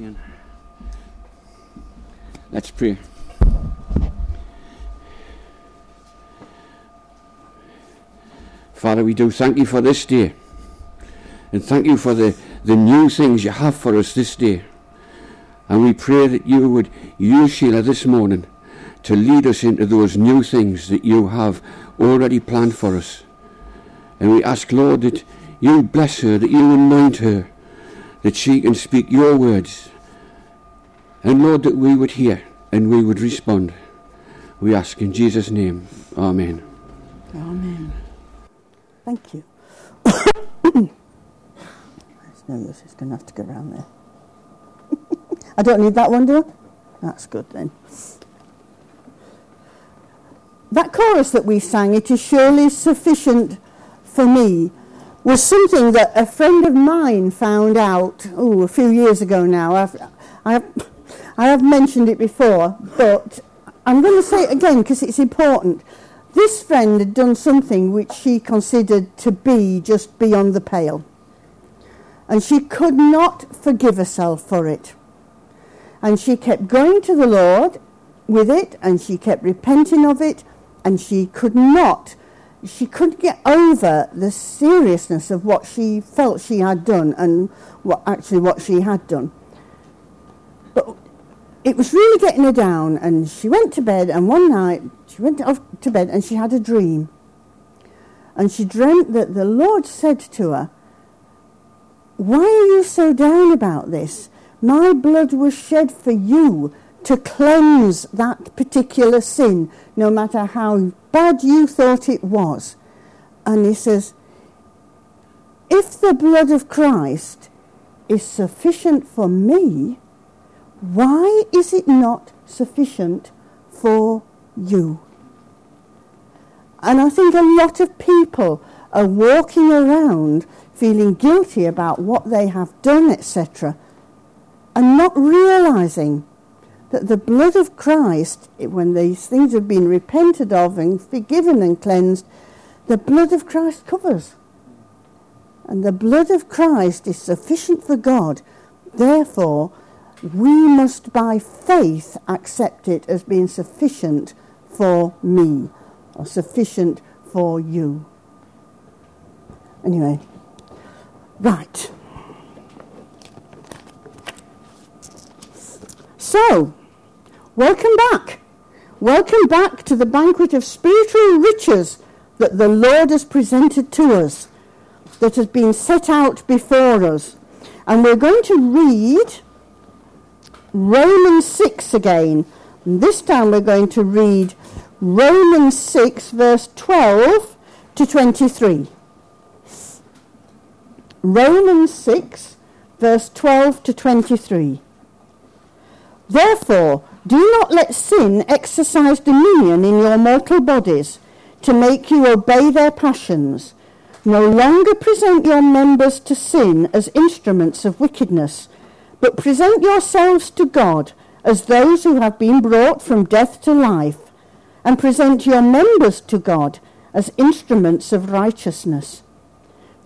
Ian. Let's pray. Father, we do thank you for this day. And thank you for the, the new things you have for us this day. And we pray that you would use Sheila this morning to lead us into those new things that you have already planned for us. And we ask, Lord, that you bless her, that you anoint her, that she can speak your words. And Lord, that we would hear and we would respond. We ask in Jesus' name. Amen. Amen. Thank you. There's no use, it's going to have to go around there. I don't need that one, do I? That's good then. That chorus that we sang, It is surely sufficient for me, was something that a friend of mine found out a few years ago now. I've, I, have, I have mentioned it before, but I'm going to say it again because it's important. This friend had done something which she considered to be just beyond the pale. And she could not forgive herself for it. And she kept going to the Lord with it, and she kept repenting of it, and she could not she couldn't get over the seriousness of what she felt she had done and what actually what she had done. But it was really getting her down, and she went to bed. And one night she went off to bed, and she had a dream. And she dreamt that the Lord said to her, "Why are you so down about this? My blood was shed for you." To cleanse that particular sin, no matter how bad you thought it was. And he says, if the blood of Christ is sufficient for me, why is it not sufficient for you? And I think a lot of people are walking around feeling guilty about what they have done, etc., and not realizing that the blood of Christ, when these things have been repented of and forgiven and cleansed, the blood of Christ covers. And the blood of Christ is sufficient for God. Therefore, we must by faith accept it as being sufficient for me or sufficient for you. Anyway, right. So, Welcome back. Welcome back to the banquet of spiritual riches that the Lord has presented to us, that has been set out before us. And we're going to read Romans 6 again. And this time we're going to read Romans 6, verse 12 to 23. Romans 6, verse 12 to 23. Therefore, do not let sin exercise dominion in your mortal bodies to make you obey their passions. No longer present your members to sin as instruments of wickedness, but present yourselves to God as those who have been brought from death to life, and present your members to God as instruments of righteousness.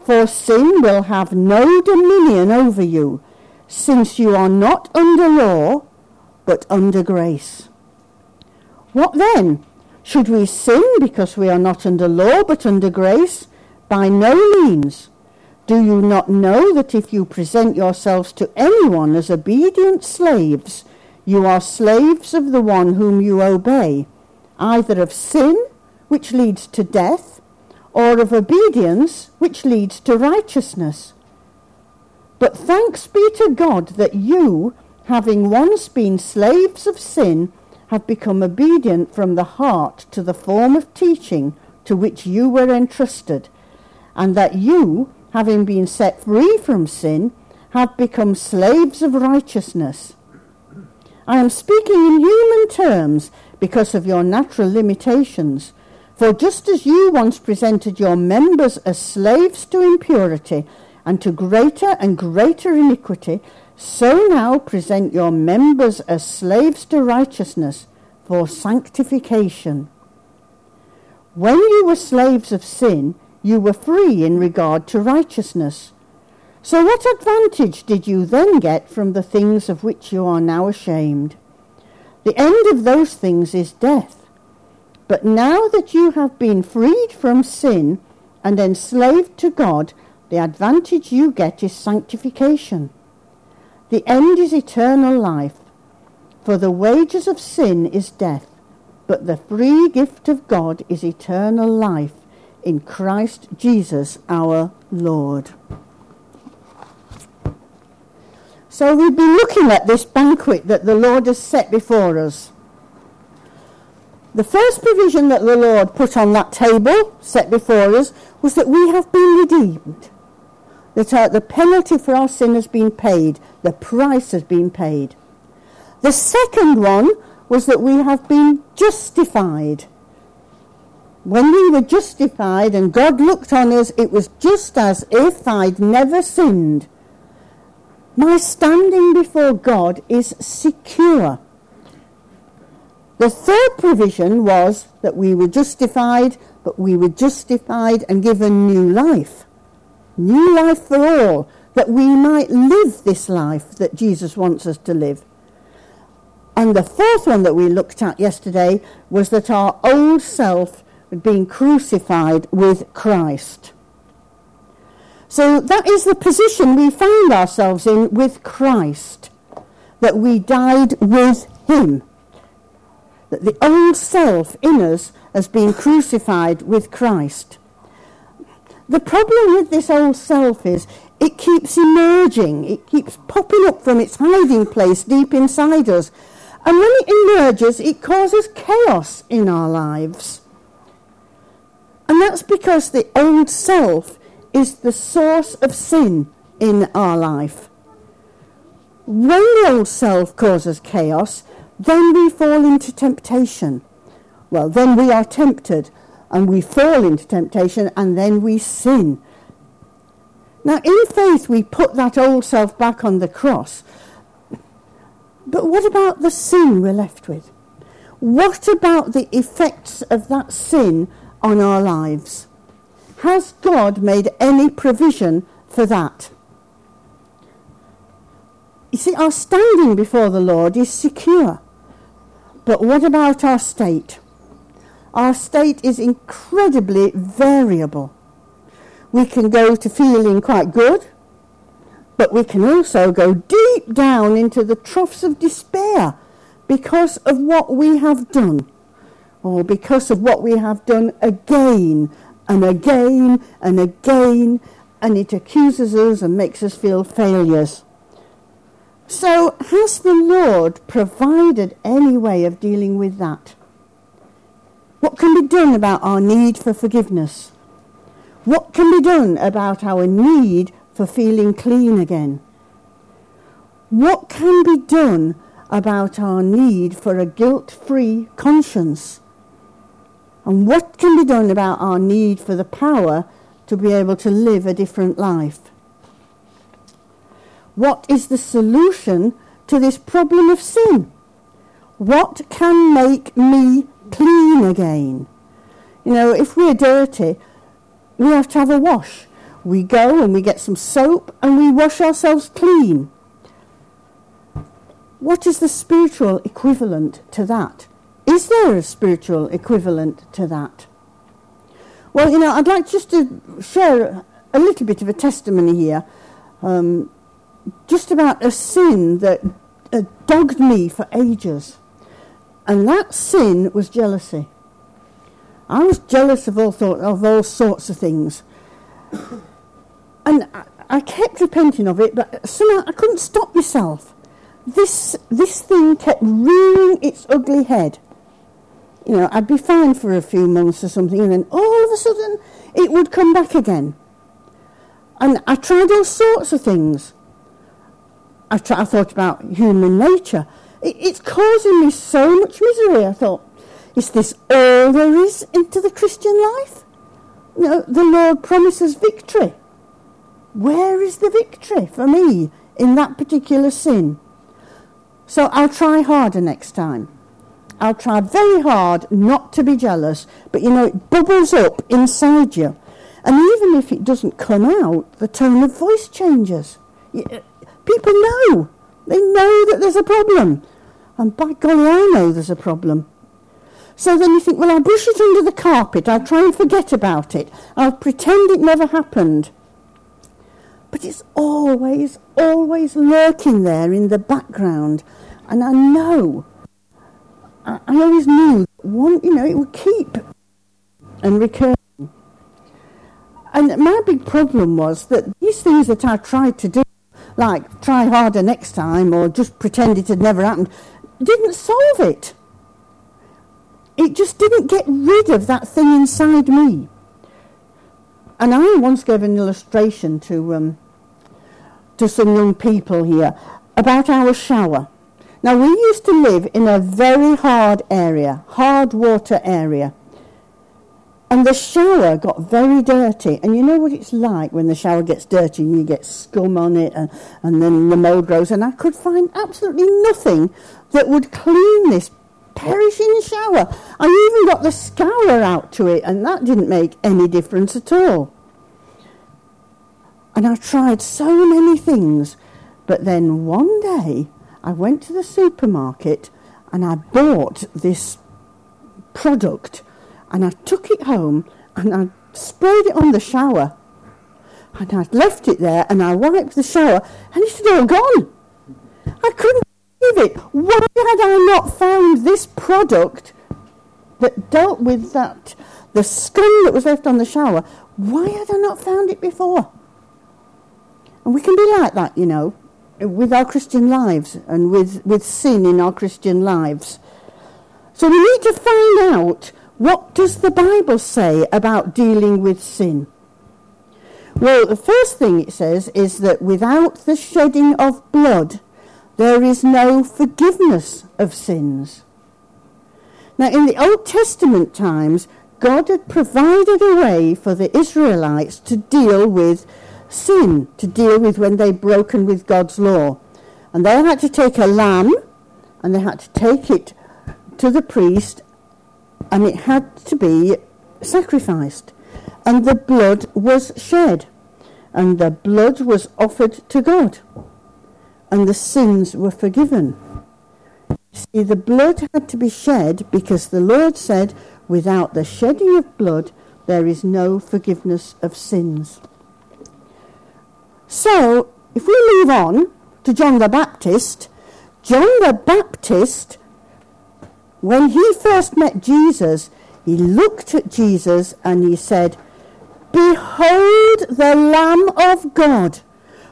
For sin will have no dominion over you, since you are not under law but under grace. What then? Should we sin because we are not under law but under grace? By no means. Do you not know that if you present yourselves to anyone as obedient slaves, you are slaves of the one whom you obey, either of sin, which leads to death, or of obedience, which leads to righteousness? But thanks be to God that you, having once been slaves of sin, have become obedient from the heart to the form of teaching to which you were entrusted, and that you, having been set free from sin, have become slaves of righteousness. I am speaking in human terms because of your natural limitations. For just as you once presented your members as slaves to impurity and to greater and greater iniquity, so now present your members as slaves to righteousness for sanctification. When you were slaves of sin, you were free in regard to righteousness. So, what advantage did you then get from the things of which you are now ashamed? The end of those things is death. But now that you have been freed from sin and enslaved to God, the advantage you get is sanctification. The end is eternal life. For the wages of sin is death, but the free gift of God is eternal life in Christ Jesus our Lord. So we've been looking at this banquet that the Lord has set before us. The first provision that the Lord put on that table set before us was that we have been redeemed. That our, the penalty for our sin has been paid, the price has been paid. The second one was that we have been justified. When we were justified and God looked on us, it was just as if I'd never sinned. My standing before God is secure. The third provision was that we were justified, but we were justified and given new life. New life for all, that we might live this life that Jesus wants us to live. And the fourth one that we looked at yesterday was that our old self had been crucified with Christ. So that is the position we find ourselves in with Christ, that we died with him. That the old self in us has been crucified with Christ. The problem with this old self is it keeps emerging, it keeps popping up from its hiding place deep inside us. And when it emerges, it causes chaos in our lives. And that's because the old self is the source of sin in our life. When the old self causes chaos, then we fall into temptation. Well, then we are tempted and we fall into temptation and then we sin. Now, in faith, we put that old self back on the cross. But what about the sin we're left with? What about the effects of that sin on our lives? Has God made any provision for that? You see, our standing before the Lord is secure. But what about our state? Our state is incredibly variable. We can go to feeling quite good, but we can also go deep down into the troughs of despair because of what we have done, or because of what we have done again and again and again, and it accuses us and makes us feel failures. So, has the Lord provided any way of dealing with that? What can be done about our need for forgiveness? What can be done about our need for feeling clean again? What can be done about our need for a guilt free conscience? and what can be done about our need for the power to be able to live a different life. What is the solution to this problem of sin? What can make me clean again? You know, if we're dirty, we have to have a wash. We go and we get some soap and we wash ourselves clean. What is the spiritual equivalent to that? Is there a spiritual equivalent to that? Well, you know, I'd like just to share a little bit of a testimony here, um, just about a sin that uh, dogged me for ages. And that sin was jealousy. I was jealous of all, thought, of all sorts of things. And I, I kept repenting of it, but somehow I couldn't stop myself. This, this thing kept rearing its ugly head you know, I'd be fine for a few months or something, and then all of a sudden it would come back again. And I tried all sorts of things. I, tried, I thought about human nature. It, it's causing me so much misery. I thought, is this all there is into the Christian life? Know, the Lord promises victory. Where is the victory for me in that particular sin? So I'll try harder next time. I'll try very hard not to be jealous, but you know, it bubbles up inside you. And even if it doesn't come out, the tone of voice changes. People know. They know that there's a problem. And by golly, I know there's a problem. So then you think, well, I'll brush it under the carpet. I'll try and forget about it. I'll pretend it never happened. But it's always, always lurking there in the background. And I know, I, I always knew, one, you know, it would keep and recur. And my big problem was that these things that I tried to do, like try harder next time or just pretend it had never happened, didn't solve it. It just didn't get rid of that thing inside me. And I once gave an illustration to um, to some young people here about our shower. Now we used to live in a very hard area, hard water area. And the shower got very dirty. And you know what it's like when the shower gets dirty and you get scum on it and, and then the mold grows. And I could find absolutely nothing that would clean this perishing shower. I even got the scour out to it, and that didn't make any difference at all. And I tried so many things, but then one day I went to the supermarket and I bought this product and I took it home and I sprayed it on the shower and I left it there and I wiped the shower and it's all gone. I couldn't believe it. Why had I not found this product that dealt with that, the scum that was left on the shower? Why had I not found it before? And we can be like that, you know, with our Christian lives and with, with sin in our Christian lives. So we need to find out what does the Bible say about dealing with sin. Well, the first thing it says is that without the shedding of blood, there is no forgiveness of sins. Now, in the Old Testament times, God had provided a way for the Israelites to deal with sin, to deal with when they'd broken with God's law. And they had to take a lamb and they had to take it to the priest and it had to be sacrificed. And the blood was shed and the blood was offered to God and the sins were forgiven. See, the blood had to be shed because the Lord said, without the shedding of blood, there is no forgiveness of sins. So, if we move on to John the Baptist, John the Baptist, when he first met Jesus, he looked at Jesus and he said, Behold the Lamb of God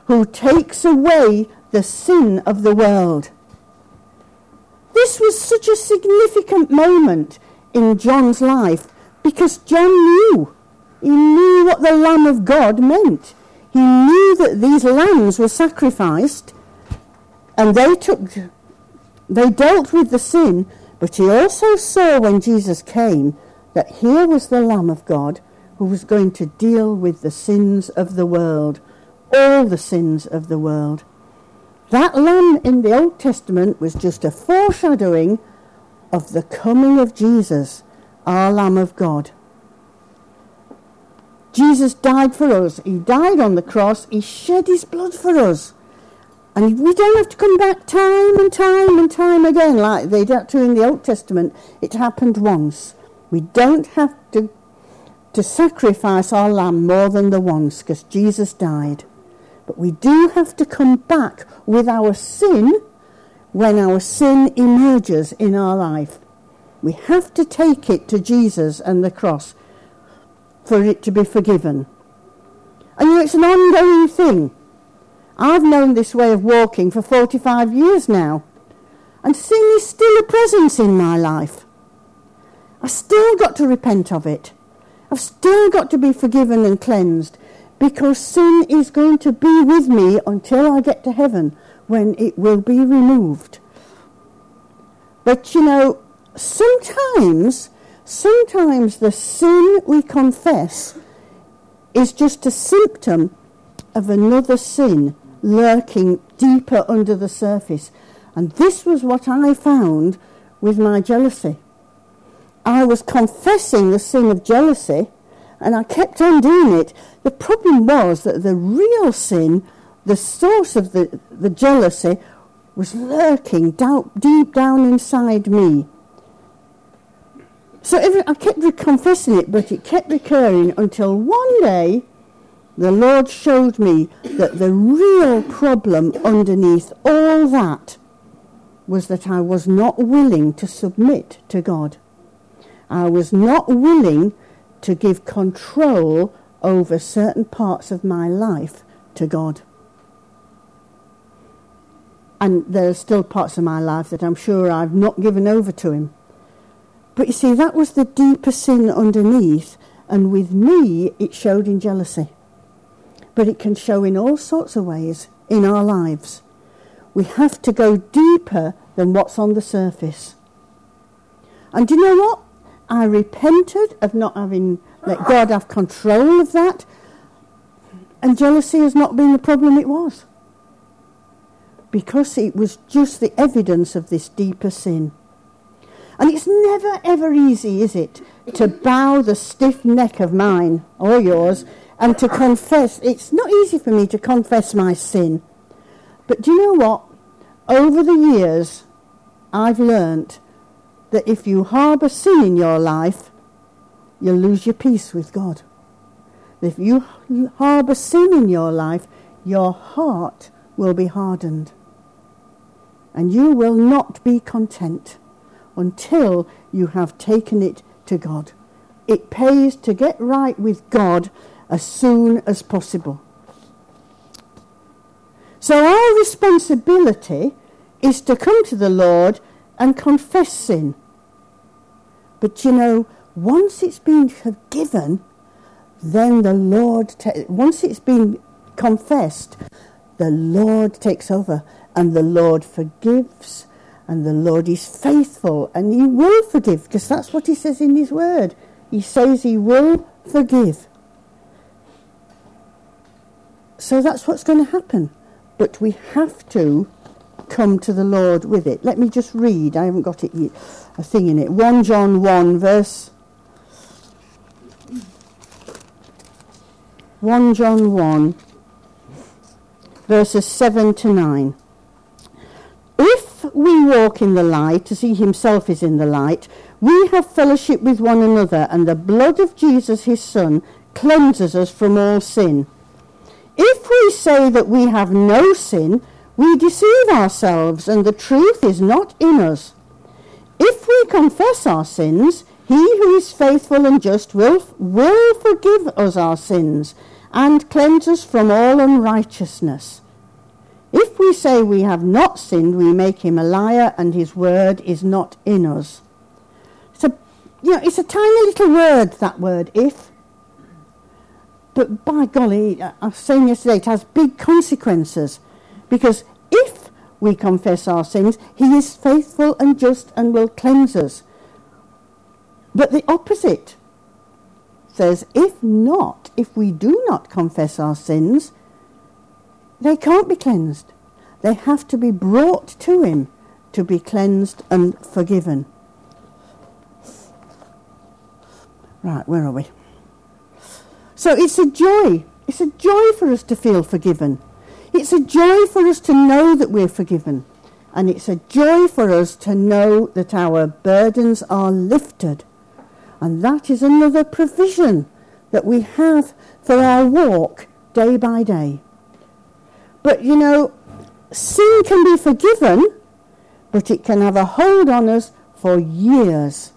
who takes away the sin of the world. This was such a significant moment in John's life because John knew. He knew what the Lamb of God meant. He knew that these lambs were sacrificed and they took they dealt with the sin, but he also saw when Jesus came that here was the Lamb of God who was going to deal with the sins of the world, all the sins of the world. That lamb in the Old Testament was just a foreshadowing of the coming of Jesus, our Lamb of God. Jesus died for us. He died on the cross. He shed his blood for us. And we don't have to come back time and time and time again like they to in the Old Testament. It happened once. We don't have to, to sacrifice our lamb more than the once because Jesus died. But we do have to come back with our sin when our sin emerges in our life. We have to take it to Jesus and the cross for it to be forgiven. And you know, it's an ongoing thing. I've known this way of walking for 45 years now, and sin is still a presence in my life. I've still got to repent of it. I've still got to be forgiven and cleansed because sin is going to be with me until I get to heaven when it will be removed. But you know, sometimes, sometimes the sin we confess is just a symptom of another sin lurking deeper under the surface. And this was what I found with my jealousy. I was confessing the sin of jealousy And I kept on doing it. The problem was that the real sin, the source of the, the jealousy, was lurking deep down inside me. So every, I kept confessing it, but it kept recurring until one day the Lord showed me that the real problem underneath all that was that I was not willing to submit to God. I was not willing to give control over certain parts of my life to God. And there are still parts of my life that I'm sure I've not given over to Him. But you see, that was the deeper sin underneath, and with me, it showed in jealousy. But it can show in all sorts of ways in our lives. We have to go deeper than what's on the surface. And do you know what? I repented of not having let God have control of that. And jealousy has not been the problem it was. Because it was just the evidence of this deeper sin. And it's never ever easy, is it, to bow the stiff neck of mine or yours and to confess. It's not easy for me to confess my sin. But do you know what? Over the years, I've learnt that if you harbour sin in your life, you'll lose your peace with God. If you harbour sin in your life, your heart will be hardened. And you will not be content until you have taken it to God. It pays to get right with God as soon as possible. So our responsibility is to come to the Lord and confess sin. But you know, once it's been forgiven, then the Lord, ta- once it's been confessed, the Lord takes over and the Lord forgives and the Lord is faithful and he will forgive because that's what he says in his word. He says he will forgive. So that's what's going to happen. But we have to come to the Lord with it. Let me just read. I haven't got it yet. A thing in it. 1 John 1 verse 1 John 1 verses 7 to 9. If we walk in the light as he himself is in the light, we have fellowship with one another, and the blood of Jesus his Son cleanses us from all sin. If we say that we have no sin, we deceive ourselves, and the truth is not in us. If we confess our sins, he who is faithful and just will, will forgive us our sins and cleanse us from all unrighteousness. If we say we have not sinned, we make him a liar, and his word is not in us. A, you know, it's a tiny little word, that word, if. But by golly, I was saying yesterday, it has big consequences. Because if we confess our sins, he is faithful and just and will cleanse us. But the opposite says, if not, if we do not confess our sins, they can't be cleansed. They have to be brought to Him to be cleansed and forgiven. Right, where are we? So it's a joy. It's a joy for us to feel forgiven. It's a joy for us to know that we're forgiven. And it's a joy for us to know that our burdens are lifted. And that is another provision that we have for our walk day by day. But you know, sin can be forgiven, but it can have a hold on us for years.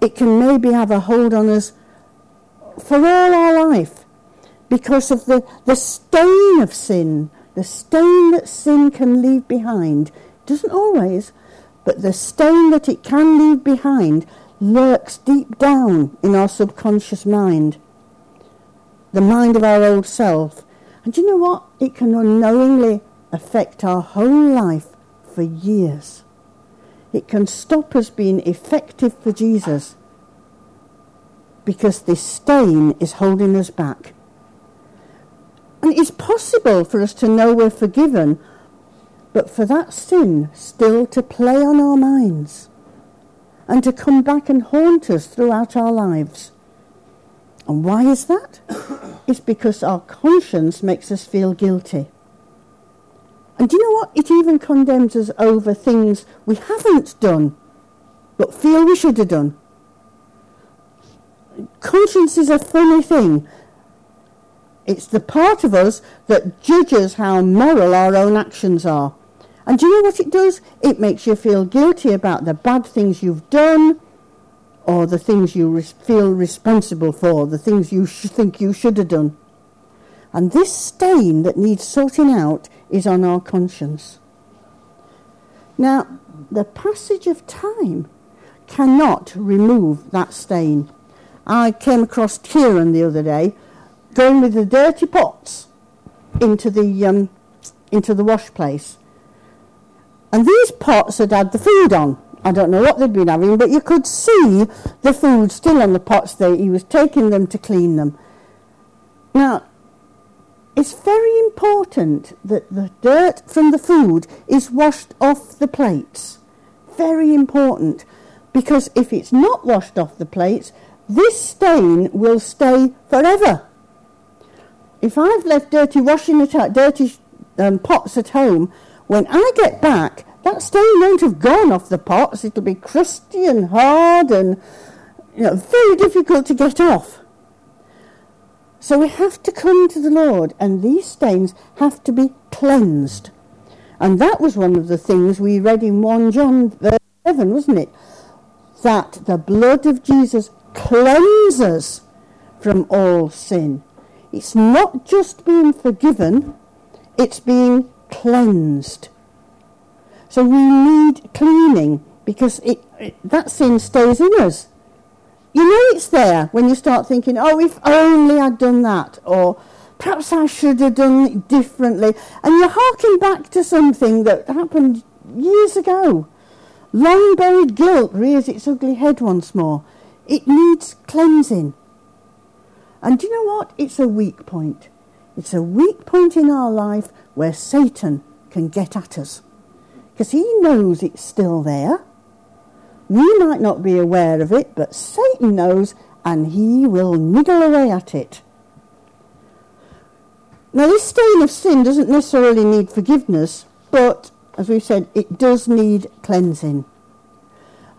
It can maybe have a hold on us for all our life because of the, the stain of sin, the stain that sin can leave behind. Doesn't always, but the stain that it can leave behind lurks deep down in our subconscious mind, the mind of our old self. And you know what? It can unknowingly affect our whole life for years. It can stop us being effective for Jesus because this stain is holding us back. And it's possible for us to know we're forgiven, but for that sin still to play on our minds and to come back and haunt us throughout our lives. And why is that? it's because our conscience makes us feel guilty. And do you know what? It even condemns us over things we haven't done, but feel we should have done. Conscience is a funny thing. It's the part of us that judges how moral our own actions are. And do you know what it does? It makes you feel guilty about the bad things you've done or the things you feel responsible for, the things you sh- think you should have done. And this stain that needs sorting out is on our conscience. Now, the passage of time cannot remove that stain. I came across Kieran the other day going with the dirty pots into the um, into the wash place. And these pots had had the food on. I don't know what they'd been having, but you could see the food still on the pots there. He was taking them to clean them. Now, it's very important that the dirt from the food is washed off the plates. Very important. Because if it's not washed off the plates, this stain will stay forever. If I've left dirty washing at dirty um, pots at home, when I get back, that stain won't have gone off the pots. It'll be crusty and hard and you know, very difficult to get off. So we have to come to the Lord, and these stains have to be cleansed. And that was one of the things we read in 1 John verse 7, wasn't it? That the blood of Jesus cleanses from all sin. It's not just being forgiven, it's being cleansed. So we need cleaning because it, it, that sin stays in us. You know it's there when you start thinking, oh, if only I'd done that, or perhaps I should have done it differently. And you're harking back to something that happened years ago. Long buried guilt rears its ugly head once more. It needs cleansing. And do you know what? It's a weak point. It's a weak point in our life where Satan can get at us. Because he knows it's still there. We might not be aware of it, but Satan knows and he will niggle away at it. Now, this stain of sin doesn't necessarily need forgiveness, but as we've said, it does need cleansing.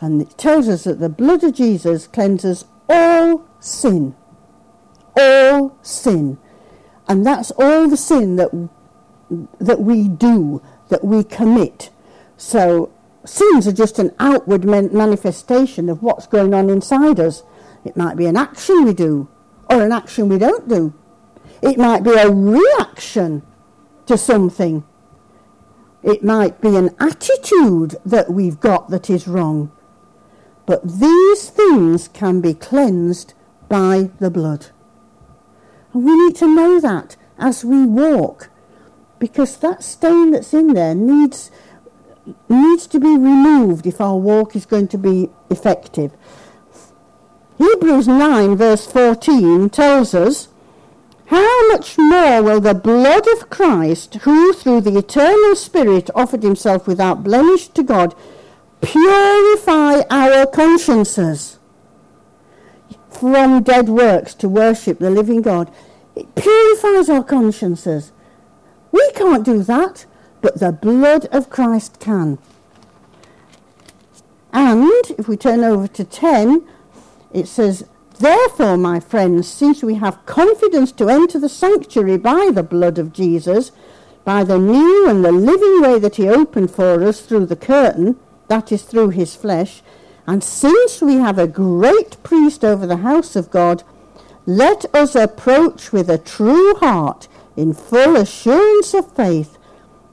And it tells us that the blood of Jesus cleanses all sin all sin. And that's all the sin that, that we do, that we commit. So sins are just an outward manifestation of what's going on inside us. It might be an action we do or an action we don't do. It might be a reaction to something. It might be an attitude that we've got that is wrong. But these things can be cleansed by the blood. And we need to know that as we walk, because that stain that's in there needs needs to be removed if our walk is going to be effective. Hebrews 9 verse 14 tells us, How much more will the blood of Christ, who through the eternal Spirit offered himself without blemish to God, purify our consciences from dead works to worship the living God. It purifies our consciences. We can't do that, but the blood of Christ can. And if we turn over to 10, it says, Therefore, my friends, since we have confidence to enter the sanctuary by the blood of Jesus, by the new and the living way that he opened for us through the curtain, that is through his flesh, and since we have a great priest over the house of God, let us approach with a true heart in full assurance of faith,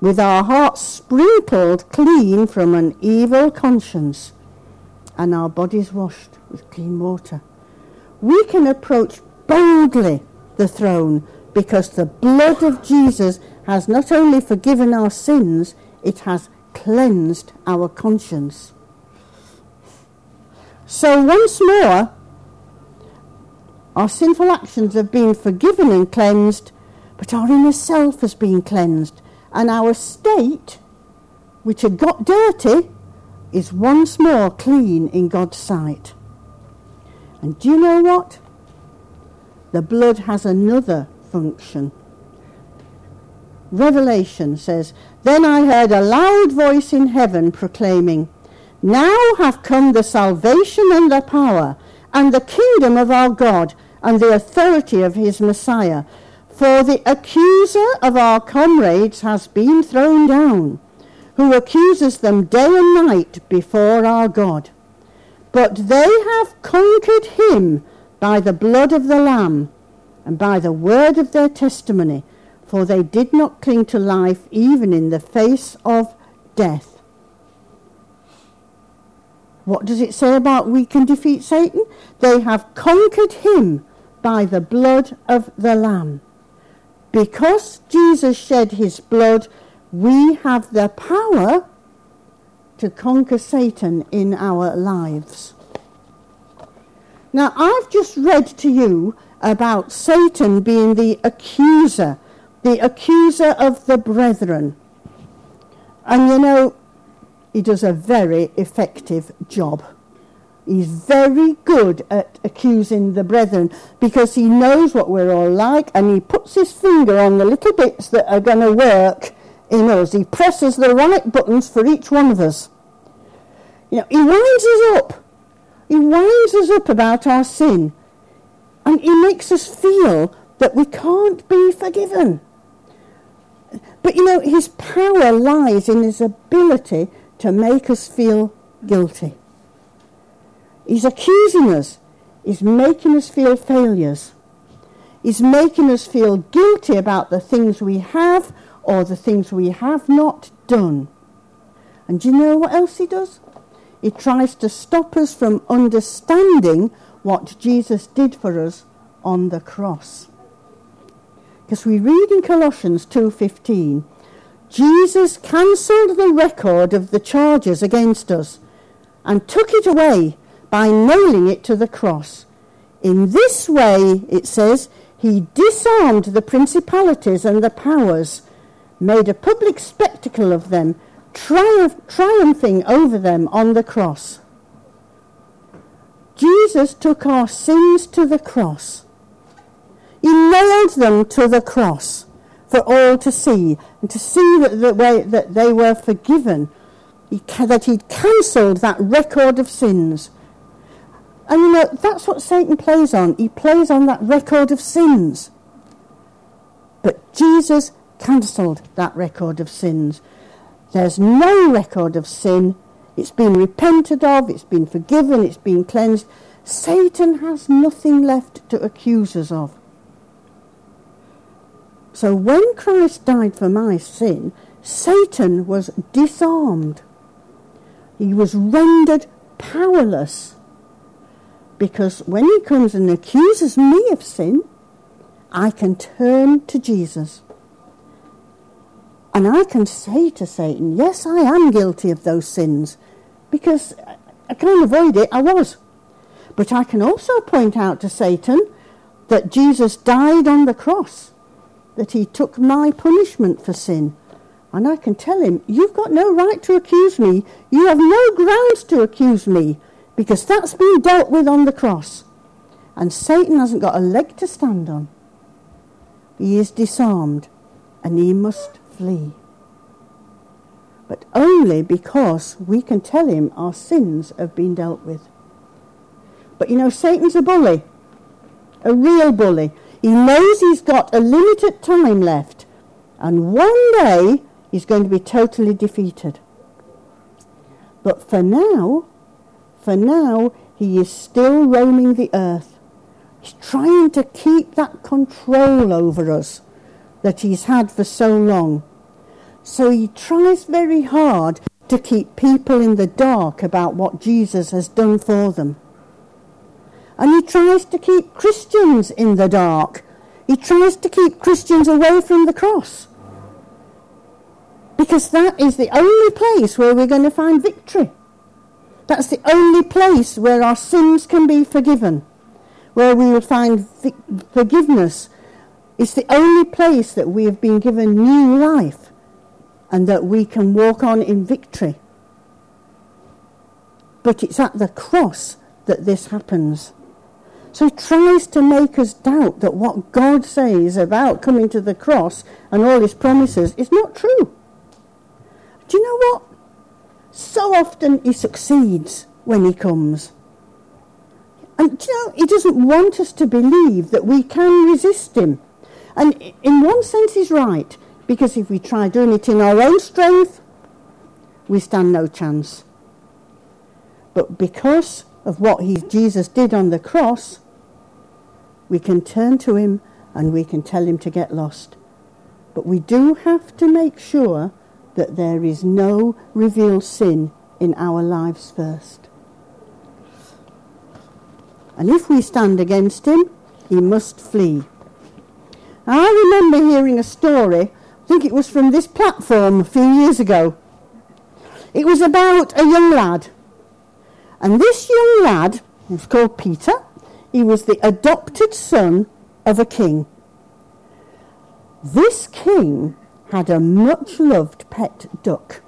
with our hearts sprinkled clean from an evil conscience and our bodies washed with clean water. We can approach boldly the throne because the blood of Jesus has not only forgiven our sins, it has cleansed our conscience. So, once more, our sinful actions have been forgiven and cleansed, but our inner self has been cleansed, and our state, which had got dirty, is once more clean in God's sight. And do you know what? The blood has another function. Revelation says, Then I heard a loud voice in heaven proclaiming, Now have come the salvation and the power, and the kingdom of our God, and the authority of his Messiah. For the accuser of our comrades has been thrown down, who accuses them day and night before our God. But they have conquered him by the blood of the Lamb and by the word of their testimony for they did not cling to life even in the face of death. What does it say about we can defeat Satan? They have conquered him by the blood of the Lamb. Because Jesus shed his blood, we have the power to conquer Satan in our lives. Now, I've just read to you about Satan being the accuser the accuser of the brethren. And you know, he does a very effective job. He's very good at accusing the brethren because he knows what we're all like and he puts his finger on the little bits that are going to work in us. He presses the right buttons for each one of us. You know, he winds us up. He winds us up about our sin. And he makes us feel that we can't be forgiven. But you know, his power lies in his ability to make us feel guilty. He's accusing us. He's making us feel failures. He's making us feel guilty about the things we have or the things we have not done. And do you know what else he does? He tries to stop us from understanding what Jesus did for us on the cross. Because we read in Colossians 2:15, Jesus cancelled the record of the charges against us and took it away by nailing it to the cross. In this way, it says, he disarmed the principalities and the powers, made a public spectacle of them, triumph- triumphing over them on the cross. Jesus took our sins to the cross he nailed them to the cross for all to see, and to see that, the way, that they were forgiven, he, that he'd cancelled that record of sins. And you know, that's what Satan plays on. He plays on that record of sins. But Jesus cancelled that record of sins. There's no record of sin. It's been repented of, it's been forgiven, it's been cleansed. Satan has nothing left to accuse us of. So when Christ died for my sin, Satan was disarmed. He was rendered powerless. Because when he comes and accuses me of sin, I can turn to Jesus. And I can say to Satan, Yes, I am guilty of those sins. Because I can't avoid it, I was. But I can also point out to Satan that Jesus died on the cross that he took my punishment for sin. And I can tell him, You've got no right to accuse me. You have no grounds to accuse me because that's been dealt with on the cross. And Satan hasn't got a leg to stand on. He is disarmed and he must flee. But only because we can tell him our sins have been dealt with. But you know, Satan's a bully, a real bully. He knows he's got a limited time left, and one day he's going to be totally defeated. But for now, for now, he is still roaming the earth. He's trying to keep that control over us that he's had for so long. So he tries very hard to keep people in the dark about what Jesus has done for them. And he tries to keep Christians in the dark. He tries to keep Christians away from the cross. Because that is the only place where we're going to find victory. That's the only place where our sins can be forgiven, where we will find forgiveness. It's the only place that we have been given new life and that we can walk on in victory. But it's at the cross that this happens. So he tries to make us doubt that what God says about coming to the cross and all his promises is not true. Do you know what? So often he succeeds when he comes. And you know, he doesn't want us to believe that we can resist him. And in one sense, he's right, because if we try doing it in our own strength, we stand no chance. But because of what he, Jesus did on the cross, we can turn to him and we can tell him to get lost. But we do have to make sure that there is no revealed sin in our lives first. And if we stand against him, he must flee. I remember hearing a story, I think it was from this platform a few years ago. It was about a young lad and this young lad was called Peter. He was the adopted son of a king. This king had a much loved pet duck.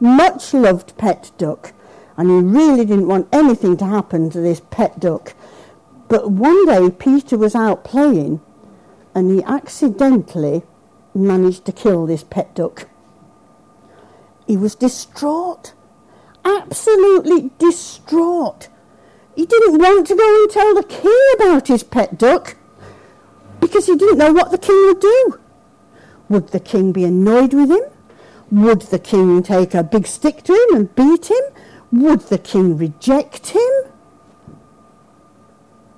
Much loved pet duck. And he really didn't want anything to happen to this pet duck. But one day Peter was out playing and he accidentally managed to kill this pet duck. He was distraught absolutely distraught. He didn't want to go and tell the king about his pet duck because he didn't know what the king would do. Would the king be annoyed with him? Would the king take a big stick to him and beat him? Would the king reject him?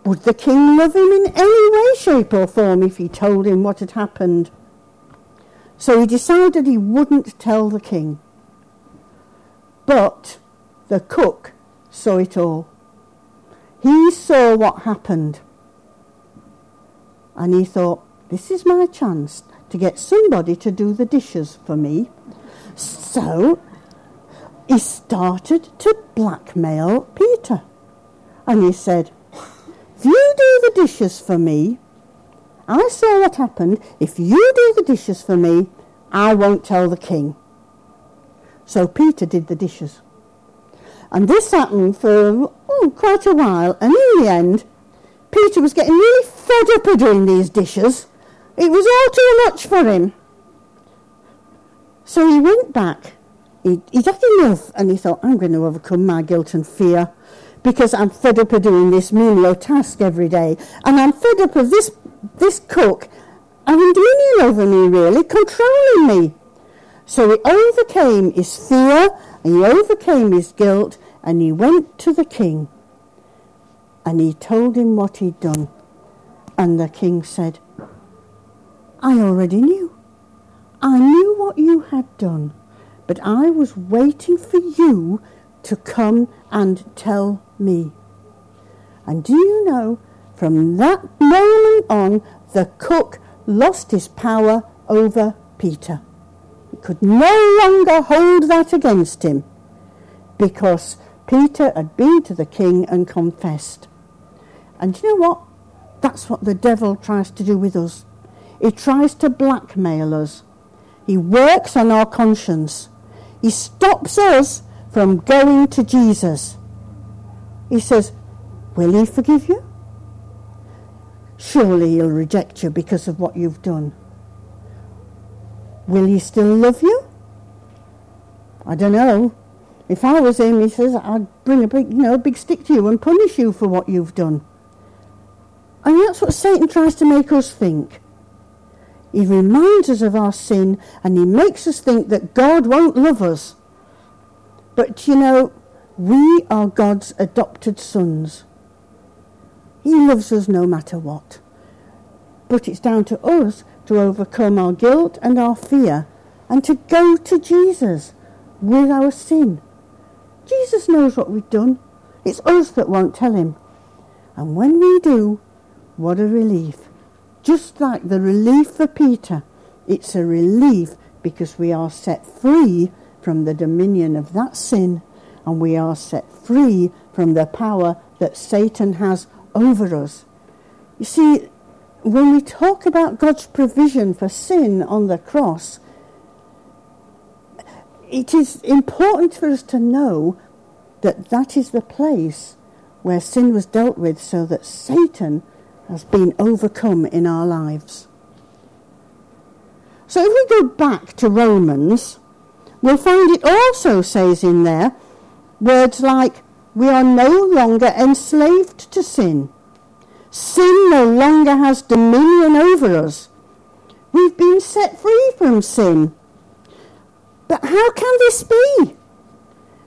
Would the king love him in any way, shape, or form if he told him what had happened? So he decided he wouldn't tell the king. But the cook saw it all. He saw what happened. And he thought, this is my chance to get somebody to do the dishes for me. So he started to blackmail Peter. And he said, if you do the dishes for me, I saw what happened. If you do the dishes for me, I won't tell the king. So Peter did the dishes. And this happened for oh, quite a while. And in the end, Peter was getting really fed up of doing these dishes. It was all too much for him. So he went back. He, he'd had enough and he thought, I'm going to overcome my guilt and fear because I'm fed up of doing this menial task every day. And I'm fed up of this, this cook having dominion over me, really, controlling me. So he overcame his fear and he overcame his guilt and he went to the king and he told him what he'd done. And the king said, I already knew. I knew what you had done, but I was waiting for you to come and tell me. And do you know, from that moment on, the cook lost his power over Peter could no longer hold that against him because Peter had been to the king and confessed. And you know what? That's what the devil tries to do with us. He tries to blackmail us. He works on our conscience. He stops us from going to Jesus. He says, Will he forgive you? Surely he'll reject you because of what you've done. Will he still love you? I don't know. If I was him, he says, I'd bring a big, you know, a big stick to you and punish you for what you've done. And that's what Satan tries to make us think. He reminds us of our sin and he makes us think that God won't love us. But you know, we are God's adopted sons. He loves us no matter what. But it's down to us to overcome our guilt and our fear and to go to Jesus with our sin. Jesus knows what we've done. It's us that won't tell him. And when we do, what a relief. Just like the relief for Peter, it's a relief because we are set free from the dominion of that sin and we are set free from the power that Satan has over us. You see, when we talk about God's provision for sin on the cross, it is important for us to know that that is the place where sin was dealt with so that Satan has been overcome in our lives. So if we go back to Romans, we'll find it also says in there words like, we are no longer enslaved to sin. Sin no longer has dominion over us. We've been set free from sin. But how can this be?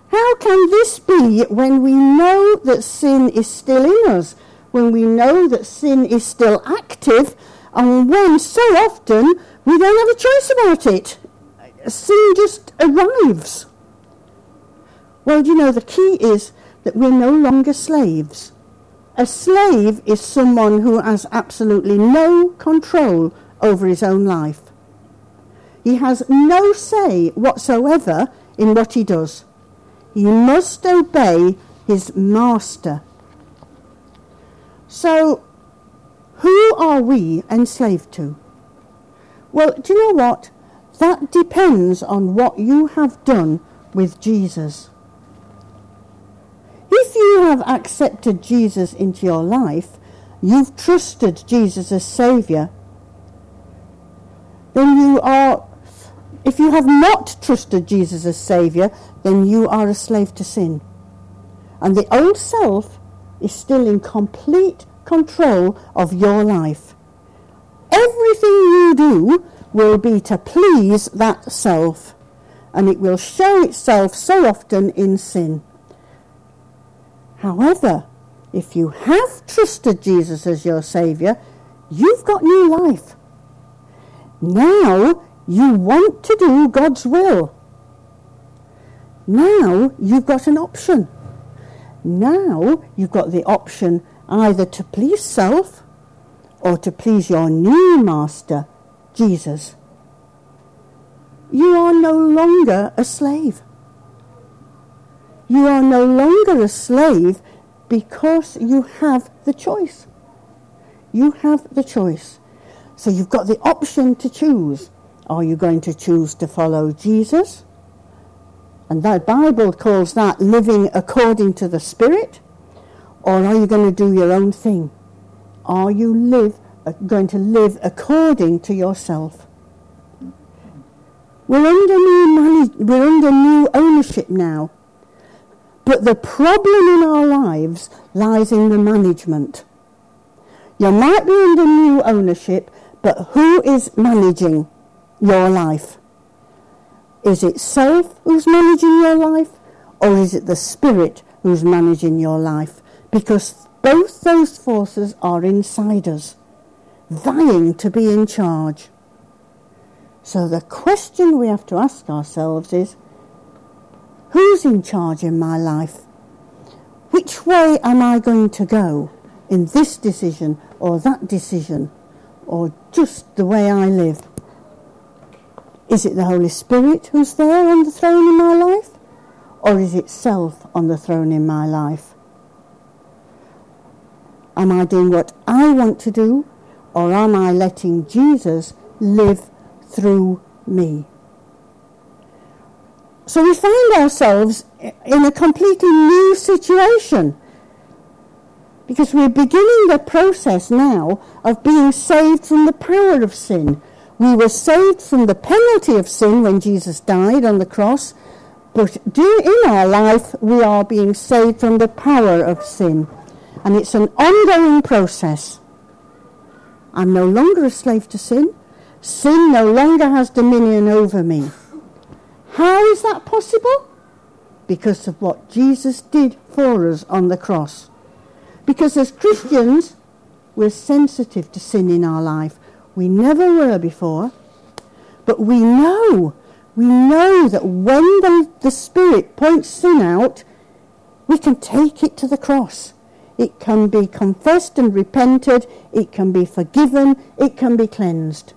How can this be when we know that sin is still in us, when we know that sin is still active, and when so often we don't have a choice about it? Sin just arrives. Well, you know, the key is that we're no longer slaves. A slave is someone who has absolutely no control over his own life. He has no say whatsoever in what he does. He must obey his master. So, who are we enslaved to? Well, do you know what? That depends on what you have done with Jesus. If you have accepted Jesus into your life, you've trusted Jesus as Saviour, then you are, if you have not trusted Jesus as Saviour, then you are a slave to sin. And the old self is still in complete control of your life. Everything you do will be to please that self, and it will show itself so often in sin. However, if you have trusted Jesus as your Saviour, you've got new life. Now you want to do God's will. Now you've got an option. Now you've got the option either to please self or to please your new master, Jesus. You are no longer a slave. You are no longer a slave because you have the choice. You have the choice. So you've got the option to choose. Are you going to choose to follow Jesus? And the Bible calls that living according to the Spirit. Or are you going to do your own thing? Are you live, uh, going to live according to yourself? We're under new, we're under new ownership now. But the problem in our lives lies in the management. You might be under new ownership, but who is managing your life? Is it self who's managing your life, or is it the spirit who's managing your life? Because both those forces are inside us, vying to be in charge. So the question we have to ask ourselves is Who's in charge in my life? Which way am I going to go in this decision or that decision or just the way I live? Is it the Holy Spirit who's there on the throne in my life? Or is it self on the throne in my life? Am I doing what I want to do or am I letting Jesus live through me? So we find ourselves in a completely new situation because we're beginning the process now of being saved from the power of sin. We were saved from the penalty of sin when Jesus died on the cross, but in our life we are being saved from the power of sin. And it's an ongoing process. I'm no longer a slave to sin. Sin no longer has dominion over me. How is that possible? Because of what Jesus did for us on the cross. Because as Christians, we're sensitive to sin in our life. We never were before. But we know, we know that when the, the Spirit points sin out, we can take it to the cross. It can be confessed and repented. It can be forgiven. It can be cleansed.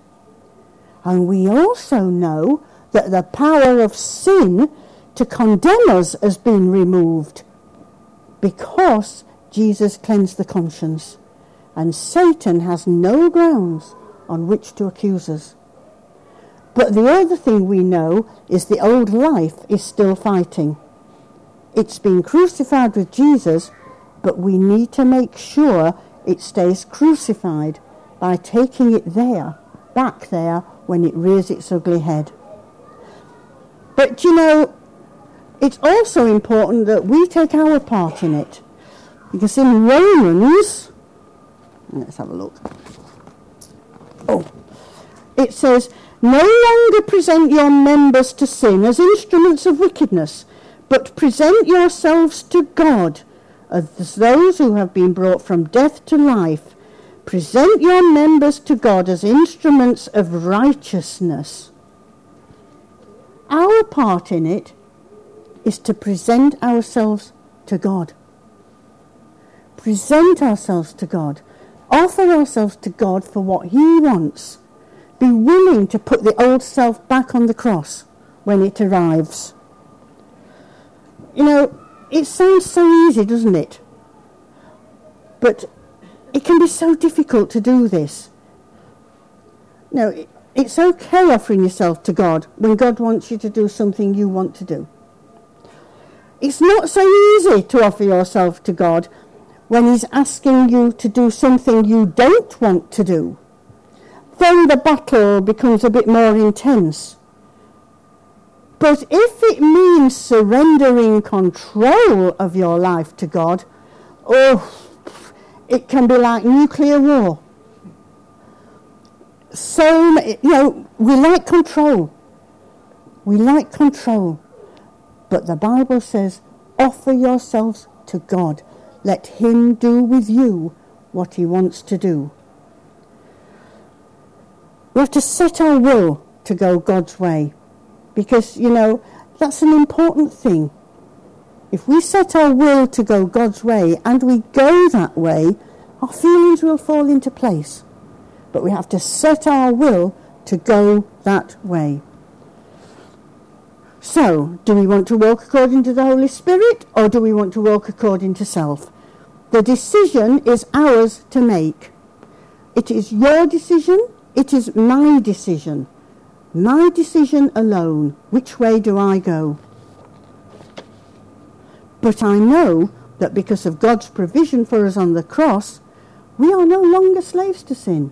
And we also know that the power of sin to condemn us has been removed because Jesus cleansed the conscience and Satan has no grounds on which to accuse us. But the other thing we know is the old life is still fighting. It's been crucified with Jesus, but we need to make sure it stays crucified by taking it there, back there, when it rears its ugly head. But you know, it's also important that we take our part in it. Because in Romans, let's have a look. Oh, it says, No longer present your members to sin as instruments of wickedness, but present yourselves to God as those who have been brought from death to life. Present your members to God as instruments of righteousness. Our part in it is to present ourselves to God. Present ourselves to God. Offer ourselves to God for what He wants. Be willing to put the old self back on the cross when it arrives. You know, it sounds so easy, doesn't it? But it can be so difficult to do this. No, it's okay offering yourself to God when God wants you to do something you want to do. It's not so easy to offer yourself to God when He's asking you to do something you don't want to do. Then the battle becomes a bit more intense. But if it means surrendering control of your life to God, oh, it can be like nuclear war. So, you know, we like control. We like control. But the Bible says, offer yourselves to God. Let Him do with you what He wants to do. We have to set our will to go God's way because, you know, that's an important thing. If we set our will to go God's way and we go that way, our feelings will fall into place. But we have to set our will to go that way. So, do we want to walk according to the Holy Spirit or do we want to walk according to self? The decision is ours to make. It is your decision, it is my decision. My decision alone. Which way do I go? But I know that because of God's provision for us on the cross, we are no longer slaves to sin.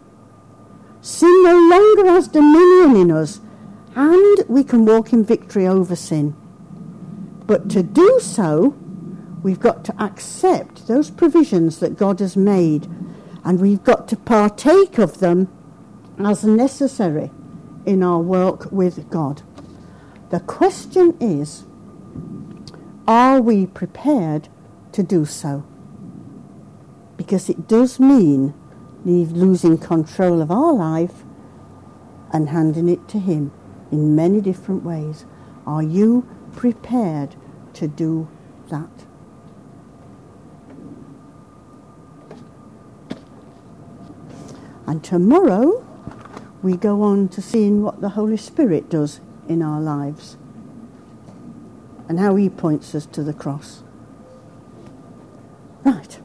Sin no longer has dominion in us and we can walk in victory over sin. But to do so, we've got to accept those provisions that God has made, and we've got to partake of them as necessary in our work with God. The question is are we prepared to do so? Because it does mean losing control of our life and handing it to Him in many different ways. Are you prepared to do that? And tomorrow we go on to seeing what the Holy Spirit does in our lives and how he points us to the cross. Right.